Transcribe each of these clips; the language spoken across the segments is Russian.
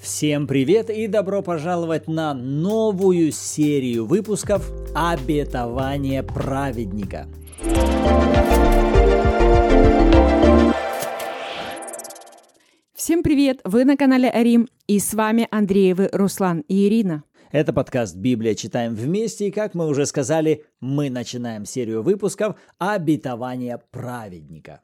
Всем привет и добро пожаловать на новую серию выпусков «Обетование праведника». Всем привет! Вы на канале Арим, и с вами Андреевы Руслан и Ирина. Это подкаст «Библия. Читаем вместе», и, как мы уже сказали, мы начинаем серию выпусков «Обетование праведника».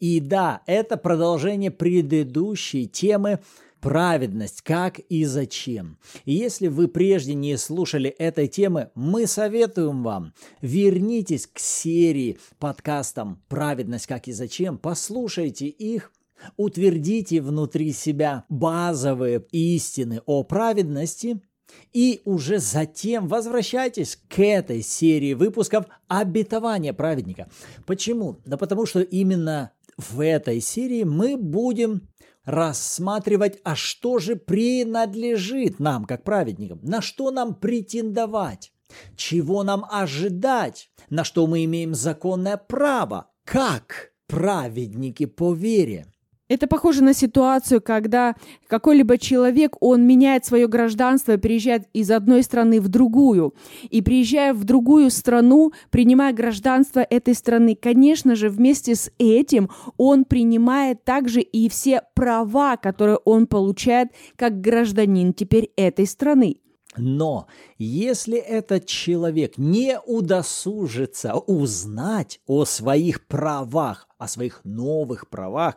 И да, это продолжение предыдущей темы праведность, как и зачем. И если вы прежде не слушали этой темы, мы советуем вам, вернитесь к серии подкастам «Праведность, как и зачем», послушайте их, утвердите внутри себя базовые истины о праведности – и уже затем возвращайтесь к этой серии выпусков «Обетование праведника». Почему? Да потому что именно в этой серии мы будем рассматривать, а что же принадлежит нам, как праведникам, на что нам претендовать, чего нам ожидать, на что мы имеем законное право, как праведники по вере – это похоже на ситуацию, когда какой-либо человек, он меняет свое гражданство, переезжает из одной страны в другую. И приезжая в другую страну, принимая гражданство этой страны, конечно же, вместе с этим он принимает также и все права, которые он получает как гражданин теперь этой страны. Но если этот человек не удосужится узнать о своих правах, о своих новых правах,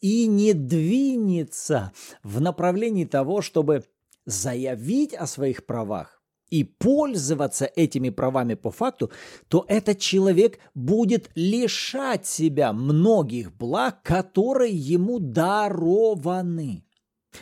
и не двинется в направлении того, чтобы заявить о своих правах и пользоваться этими правами по факту, то этот человек будет лишать себя многих благ, которые ему дарованы.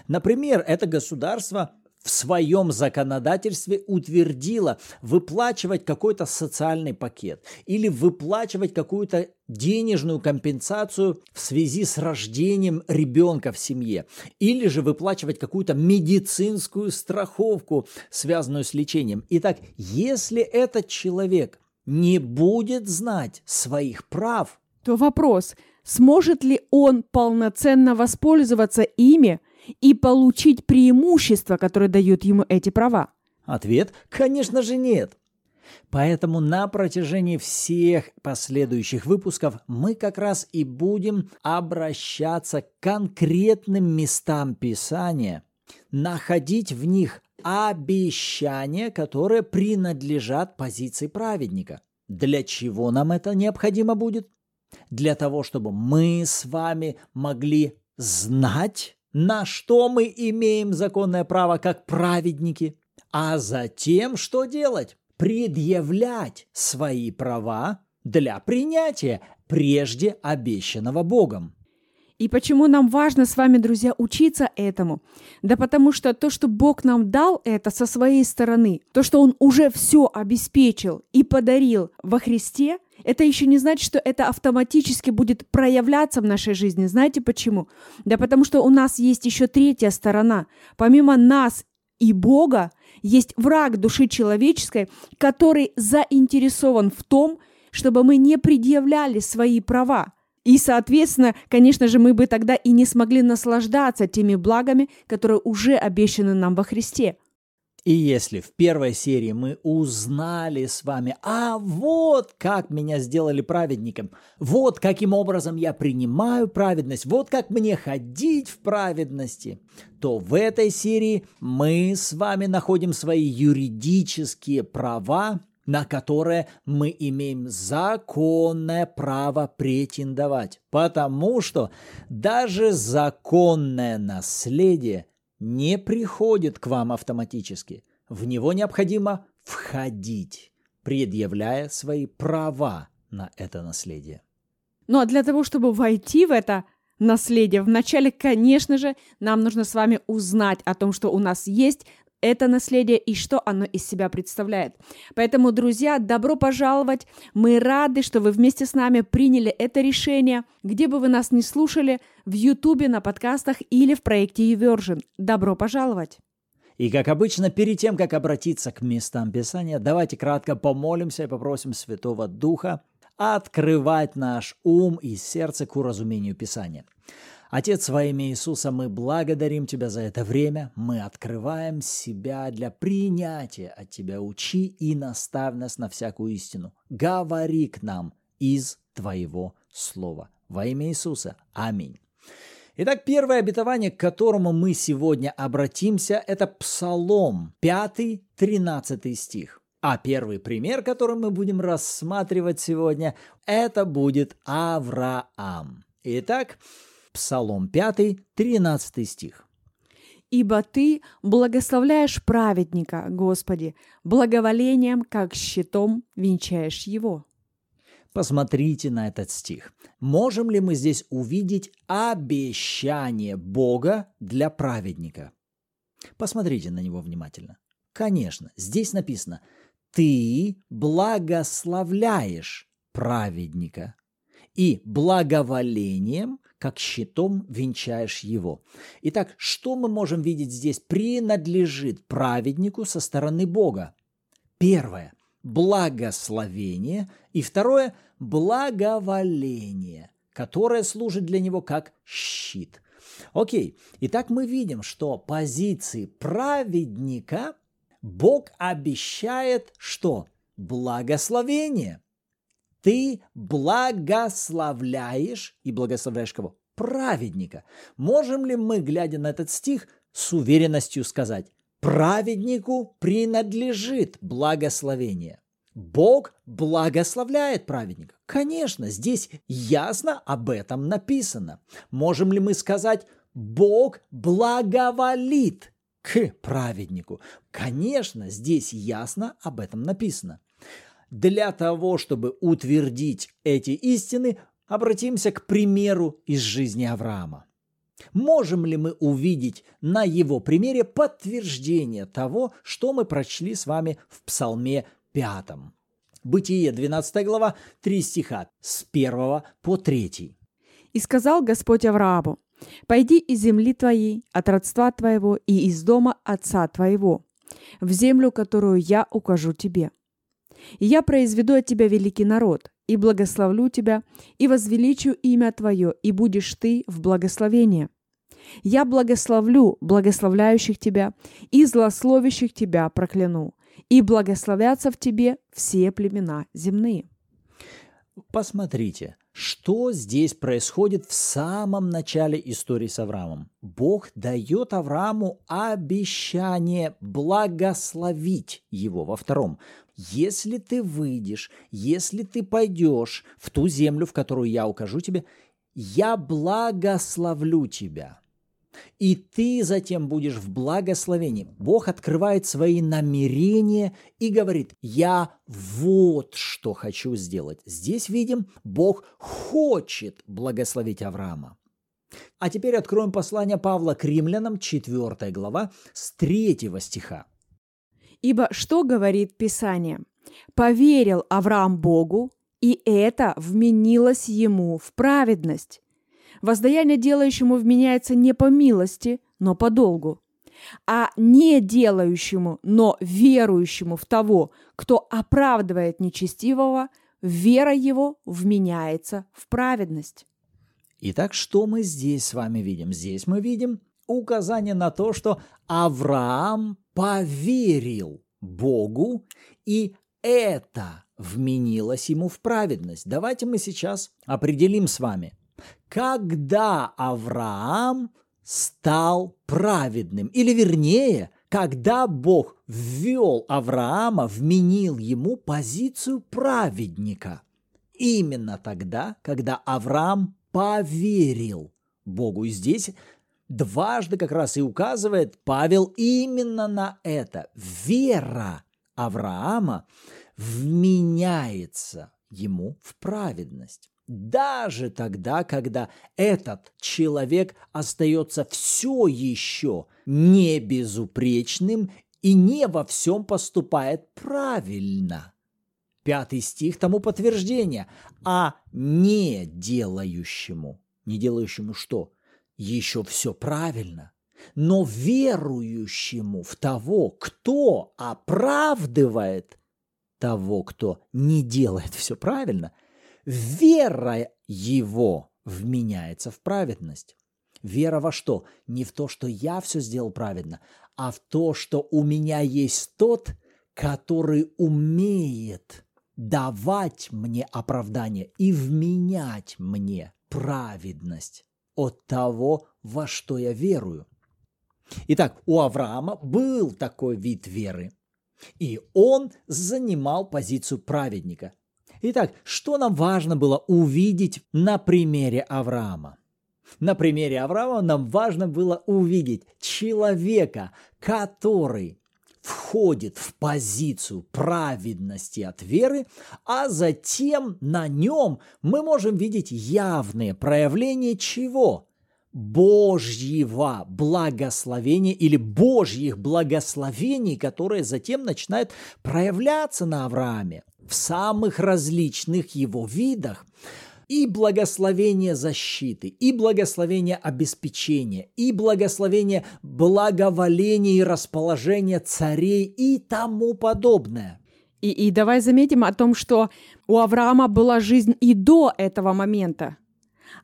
Например, это государство в своем законодательстве утвердила выплачивать какой-то социальный пакет или выплачивать какую-то денежную компенсацию в связи с рождением ребенка в семье, или же выплачивать какую-то медицинскую страховку, связанную с лечением. Итак, если этот человек не будет знать своих прав, то вопрос, сможет ли он полноценно воспользоваться ими – и получить преимущества, которые дают ему эти права? Ответ – конечно же нет. Поэтому на протяжении всех последующих выпусков мы как раз и будем обращаться к конкретным местам Писания, находить в них обещания, которые принадлежат позиции праведника. Для чего нам это необходимо будет? Для того, чтобы мы с вами могли знать на что мы имеем законное право как праведники, а затем что делать? Предъявлять свои права для принятия прежде обещанного Богом. И почему нам важно с вами, друзья, учиться этому? Да потому что то, что Бог нам дал это со своей стороны, то, что Он уже все обеспечил и подарил во Христе, это еще не значит, что это автоматически будет проявляться в нашей жизни. Знаете почему? Да потому что у нас есть еще третья сторона. Помимо нас и Бога, есть враг души человеческой, который заинтересован в том, чтобы мы не предъявляли свои права. И, соответственно, конечно же, мы бы тогда и не смогли наслаждаться теми благами, которые уже обещаны нам во Христе. И если в первой серии мы узнали с вами, а вот как меня сделали праведником, вот каким образом я принимаю праведность, вот как мне ходить в праведности, то в этой серии мы с вами находим свои юридические права, на которые мы имеем законное право претендовать. Потому что даже законное наследие – не приходит к вам автоматически. В него необходимо входить, предъявляя свои права на это наследие. Ну а для того, чтобы войти в это наследие, вначале, конечно же, нам нужно с вами узнать о том, что у нас есть это наследие и что оно из себя представляет. Поэтому, друзья, добро пожаловать. Мы рады, что вы вместе с нами приняли это решение, где бы вы нас не слушали, в Ютубе, на подкастах или в проекте YouVersion. Добро пожаловать! И, как обычно, перед тем, как обратиться к местам Писания, давайте кратко помолимся и попросим Святого Духа открывать наш ум и сердце к уразумению Писания. Отец, во имя Иисуса, мы благодарим Тебя за это время. Мы открываем себя для принятия от Тебя. Учи и наставь нас на всякую истину. Говори к нам из Твоего Слова. Во имя Иисуса. Аминь. Итак, первое обетование, к которому мы сегодня обратимся, это Псалом 5, 13 стих. А первый пример, который мы будем рассматривать сегодня, это будет Авраам. Итак, Псалом 5, 13 стих. «Ибо Ты благословляешь праведника, Господи, благоволением, как щитом венчаешь его». Посмотрите на этот стих. Можем ли мы здесь увидеть обещание Бога для праведника? Посмотрите на него внимательно. Конечно, здесь написано «Ты благословляешь праведника» и благоволением, как щитом венчаешь его. Итак, что мы можем видеть здесь? Принадлежит праведнику со стороны Бога. Первое – благословение, и второе – благоволение, которое служит для него как щит. Окей, итак мы видим, что позиции праведника Бог обещает что? Благословение. Ты благословляешь и благословляешь кого? Праведника. Можем ли мы, глядя на этот стих, с уверенностью сказать, праведнику принадлежит благословение? Бог благословляет праведника. Конечно, здесь ясно об этом написано. Можем ли мы сказать, Бог благоволит к праведнику? Конечно, здесь ясно об этом написано. Для того, чтобы утвердить эти истины, обратимся к примеру из жизни Авраама. Можем ли мы увидеть на его примере подтверждение того, что мы прочли с вами в Псалме пятом. Бытие, 12 глава, 3 стиха, с 1 по 3. «И сказал Господь Аврааму, «Пойди из земли твоей, от родства твоего и из дома отца твоего, в землю, которую я укажу тебе. И я произведу от тебя великий народ, и благословлю тебя, и возвеличу имя твое, и будешь ты в благословении. Я благословлю благословляющих тебя, и злословящих тебя прокляну, и благословятся в тебе все племена земные». Посмотрите, что здесь происходит в самом начале истории с Авраамом. Бог дает Аврааму обещание благословить его во втором. Если ты выйдешь, если ты пойдешь в ту землю, в которую я укажу тебе, я благословлю тебя и ты затем будешь в благословении. Бог открывает свои намерения и говорит, я вот что хочу сделать. Здесь видим, Бог хочет благословить Авраама. А теперь откроем послание Павла к римлянам, 4 глава, с 3 стиха. «Ибо что говорит Писание? Поверил Авраам Богу, и это вменилось ему в праведность. Воздаяние делающему вменяется не по милости, но по долгу, а не делающему, но верующему в того, кто оправдывает нечестивого, вера его вменяется в праведность. Итак, что мы здесь с вами видим? Здесь мы видим указание на то, что Авраам поверил Богу, и это вменилось ему в праведность. Давайте мы сейчас определим с вами – когда Авраам стал праведным, или вернее, когда Бог ввел Авраама, вменил ему позицию праведника. Именно тогда, когда Авраам поверил Богу. И здесь дважды как раз и указывает Павел именно на это. Вера Авраама вменяется ему в праведность даже тогда, когда этот человек остается все еще не безупречным и не во всем поступает правильно. Пятый стих тому подтверждение, а не делающему, не делающему что? Еще все правильно, но верующему в того, кто оправдывает того, кто не делает все правильно – вера его вменяется в праведность. Вера во что? Не в то, что я все сделал правильно, а в то, что у меня есть тот, который умеет давать мне оправдание и вменять мне праведность от того, во что я верую. Итак, у Авраама был такой вид веры, и он занимал позицию праведника. Итак, что нам важно было увидеть на примере Авраама? На примере Авраама нам важно было увидеть человека, который входит в позицию праведности от веры, а затем на нем мы можем видеть явные проявления чего? Божьего благословения или Божьих благословений, которые затем начинают проявляться на Аврааме в самых различных его видах и благословение защиты, и благословение обеспечения, и благословение благоволения и расположения царей и тому подобное. И, и давай заметим о том, что у Авраама была жизнь и до этого момента.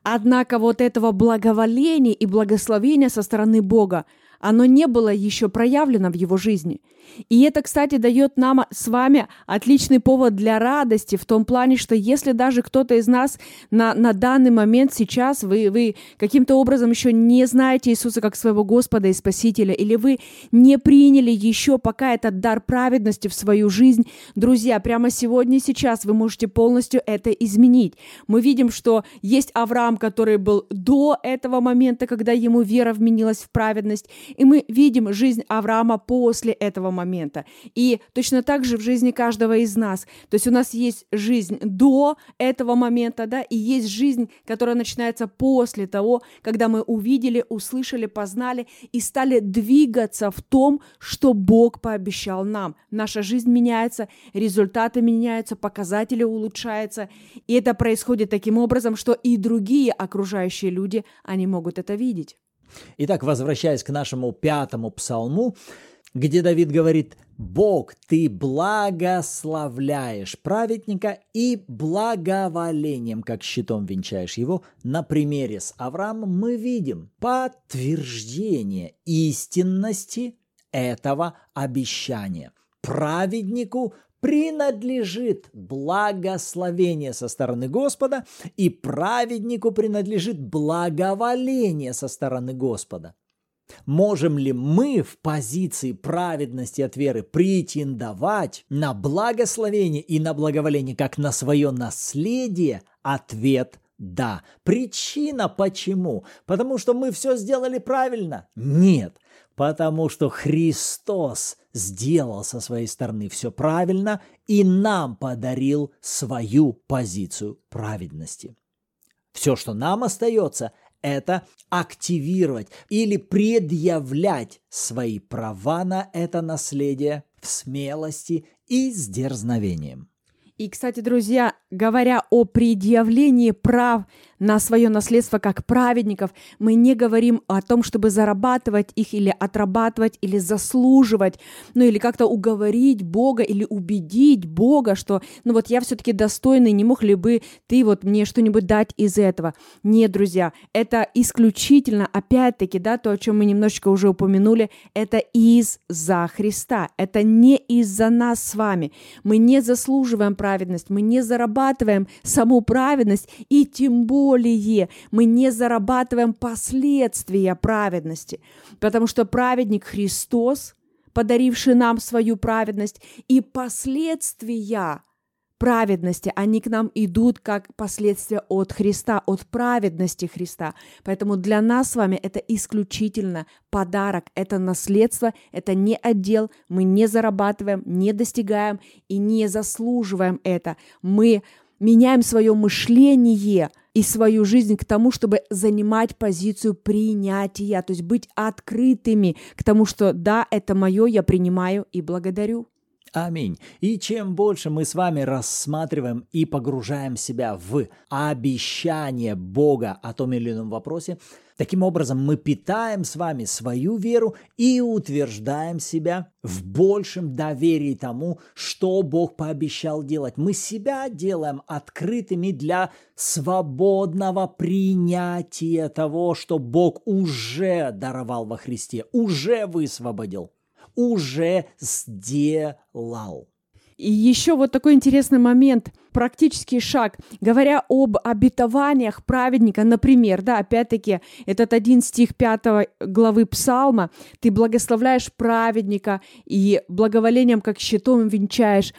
Однако вот этого благоволения и благословения со стороны Бога, оно не было еще проявлено в его жизни – и это, кстати, дает нам с вами отличный повод для радости в том плане, что если даже кто-то из нас на, на данный момент сейчас, вы, вы каким-то образом еще не знаете Иисуса как своего Господа и Спасителя, или вы не приняли еще пока этот дар праведности в свою жизнь, друзья, прямо сегодня и сейчас вы можете полностью это изменить. Мы видим, что есть Авраам, который был до этого момента, когда ему вера вменилась в праведность, и мы видим жизнь Авраама после этого момента. И точно так же в жизни каждого из нас. То есть у нас есть жизнь до этого момента, да, и есть жизнь, которая начинается после того, когда мы увидели, услышали, познали и стали двигаться в том, что Бог пообещал нам. Наша жизнь меняется, результаты меняются, показатели улучшаются. И это происходит таким образом, что и другие окружающие люди, они могут это видеть. Итак, возвращаясь к нашему пятому псалму, где Давид говорит, «Бог, ты благословляешь праведника и благоволением, как щитом венчаешь его». На примере с Авраамом мы видим подтверждение истинности этого обещания. Праведнику принадлежит благословение со стороны Господа, и праведнику принадлежит благоволение со стороны Господа. Можем ли мы в позиции праведности от веры претендовать на благословение и на благоволение как на свое наследие? Ответ – да. Причина почему? Потому что мы все сделали правильно? Нет. Потому что Христос сделал со своей стороны все правильно и нам подарил свою позицию праведности. Все, что нам остается – это активировать или предъявлять свои права на это наследие в смелости и с дерзновением. И, кстати, друзья, говоря о предъявлении прав на свое наследство как праведников, мы не говорим о том, чтобы зарабатывать их или отрабатывать, или заслуживать, ну или как-то уговорить Бога или убедить Бога, что ну вот я все-таки достойный, не мог ли бы ты вот мне что-нибудь дать из этого. Нет, друзья, это исключительно, опять-таки, да, то, о чем мы немножечко уже упомянули, это из-за Христа, это не из-за нас с вами. Мы не заслуживаем праведность, мы не зарабатываем саму праведность, и тем более мы не зарабатываем последствия праведности, потому что праведник Христос, подаривший нам свою праведность, и последствия – праведности, они к нам идут как последствия от Христа, от праведности Христа. Поэтому для нас с вами это исключительно подарок, это наследство, это не отдел, мы не зарабатываем, не достигаем и не заслуживаем это. Мы меняем свое мышление и свою жизнь к тому, чтобы занимать позицию принятия, то есть быть открытыми к тому, что да, это мое, я принимаю и благодарю. Аминь. И чем больше мы с вами рассматриваем и погружаем себя в обещание Бога о том или ином вопросе, таким образом мы питаем с вами свою веру и утверждаем себя в большем доверии тому, что Бог пообещал делать. Мы себя делаем открытыми для свободного принятия того, что Бог уже даровал во Христе, уже высвободил уже сделал. И еще вот такой интересный момент, практический шаг. Говоря об обетованиях праведника, например, да, опять-таки, этот один стих 5 главы Псалма, ты благословляешь праведника и благоволением, как щитом венчаешь.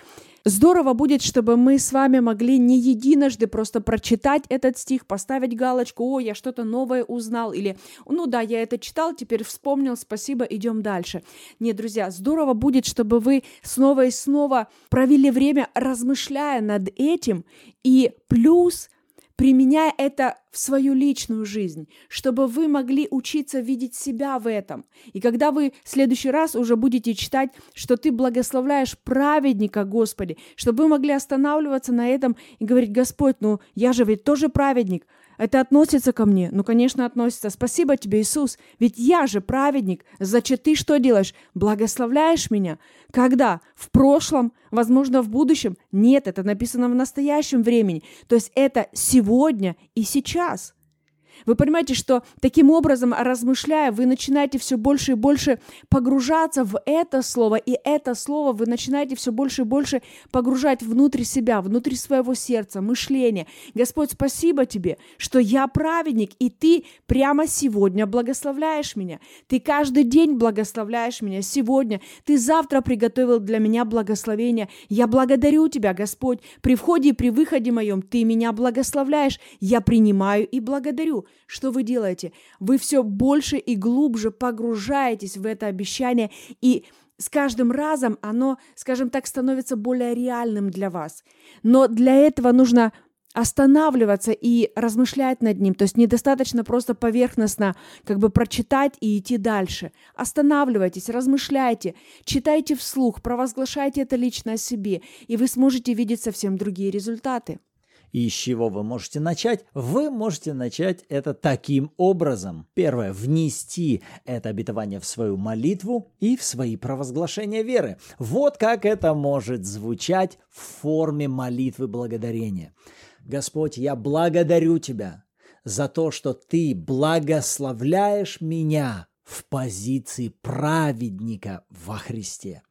Здорово будет, чтобы мы с вами могли не единожды просто прочитать этот стих, поставить галочку, о, я что-то новое узнал, или, ну да, я это читал, теперь вспомнил, спасибо, идем дальше. Нет, друзья, здорово будет, чтобы вы снова и снова провели время, размышляя над этим, и плюс применяя это в свою личную жизнь, чтобы вы могли учиться видеть себя в этом. И когда вы в следующий раз уже будете читать, что ты благословляешь праведника, Господи, чтобы вы могли останавливаться на этом и говорить, Господь, ну я же ведь тоже праведник, это относится ко мне? Ну, конечно, относится. Спасибо тебе, Иисус, ведь я же праведник. Значит, ты что делаешь? Благословляешь меня. Когда? В прошлом? Возможно, в будущем? Нет, это написано в настоящем времени. То есть это сегодня и сейчас. Вы понимаете, что таким образом, размышляя, вы начинаете все больше и больше погружаться в это слово, и это слово вы начинаете все больше и больше погружать внутрь себя, внутрь своего сердца, мышления. Господь, спасибо тебе, что я праведник, и ты прямо сегодня благословляешь меня. Ты каждый день благословляешь меня. Сегодня ты завтра приготовил для меня благословение. Я благодарю тебя, Господь. При входе и при выходе моем ты меня благословляешь. Я принимаю и благодарю что вы делаете? Вы все больше и глубже погружаетесь в это обещание, и с каждым разом оно, скажем так, становится более реальным для вас. Но для этого нужно останавливаться и размышлять над ним. То есть недостаточно просто поверхностно как бы прочитать и идти дальше. Останавливайтесь, размышляйте, читайте вслух, провозглашайте это лично о себе, и вы сможете видеть совсем другие результаты. И с чего вы можете начать? Вы можете начать это таким образом. Первое. Внести это обетование в свою молитву и в свои провозглашения веры. Вот как это может звучать в форме молитвы благодарения. Господь, я благодарю Тебя за то, что Ты благословляешь меня в позиции праведника во Христе.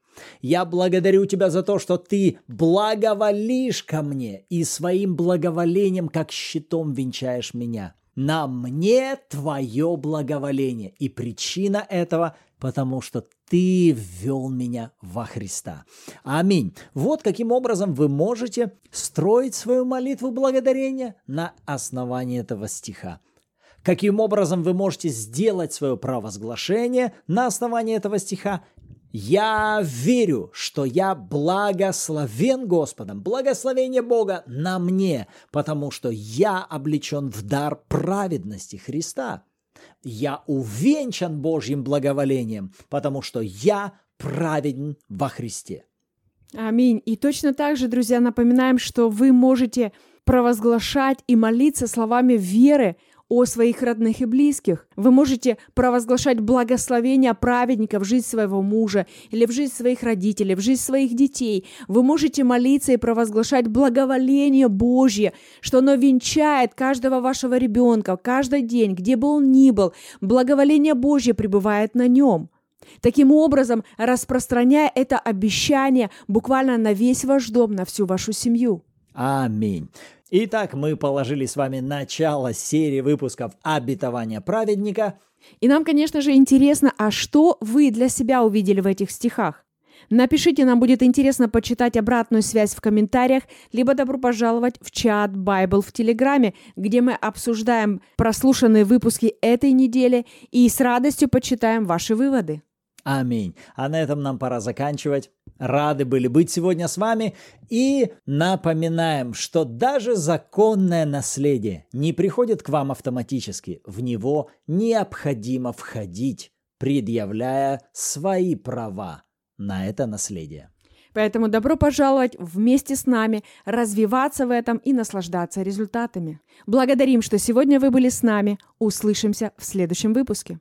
Я благодарю Тебя за то, что Ты благоволишь ко мне и своим благоволением, как щитом, венчаешь меня. На мне Твое благоволение, и причина этого – потому что Ты ввел меня во Христа. Аминь. Вот каким образом вы можете строить свою молитву благодарения на основании этого стиха. Каким образом вы можете сделать свое провозглашение на основании этого стиха я верю, что я благословен Господом, благословение Бога на мне, потому что я облечен в дар праведности Христа. Я увенчан Божьим благоволением, потому что я праведен во Христе. Аминь. И точно так же, друзья, напоминаем, что вы можете провозглашать и молиться словами веры о своих родных и близких. Вы можете провозглашать благословение праведника в жизнь своего мужа или в жизнь своих родителей, в жизнь своих детей. Вы можете молиться и провозглашать благоволение Божье, что оно венчает каждого вашего ребенка каждый день, где бы он ни был. Благоволение Божье пребывает на нем. Таким образом, распространяя это обещание буквально на весь ваш дом, на всю вашу семью. Аминь. Итак, мы положили с вами начало серии выпусков «Обетование праведника». И нам, конечно же, интересно, а что вы для себя увидели в этих стихах? Напишите, нам будет интересно почитать обратную связь в комментариях, либо добро пожаловать в чат Bible в Телеграме, где мы обсуждаем прослушанные выпуски этой недели и с радостью почитаем ваши выводы. Аминь. А на этом нам пора заканчивать. Рады были быть сегодня с вами и напоминаем, что даже законное наследие не приходит к вам автоматически. В него необходимо входить, предъявляя свои права на это наследие. Поэтому добро пожаловать вместе с нами, развиваться в этом и наслаждаться результатами. Благодарим, что сегодня вы были с нами. Услышимся в следующем выпуске.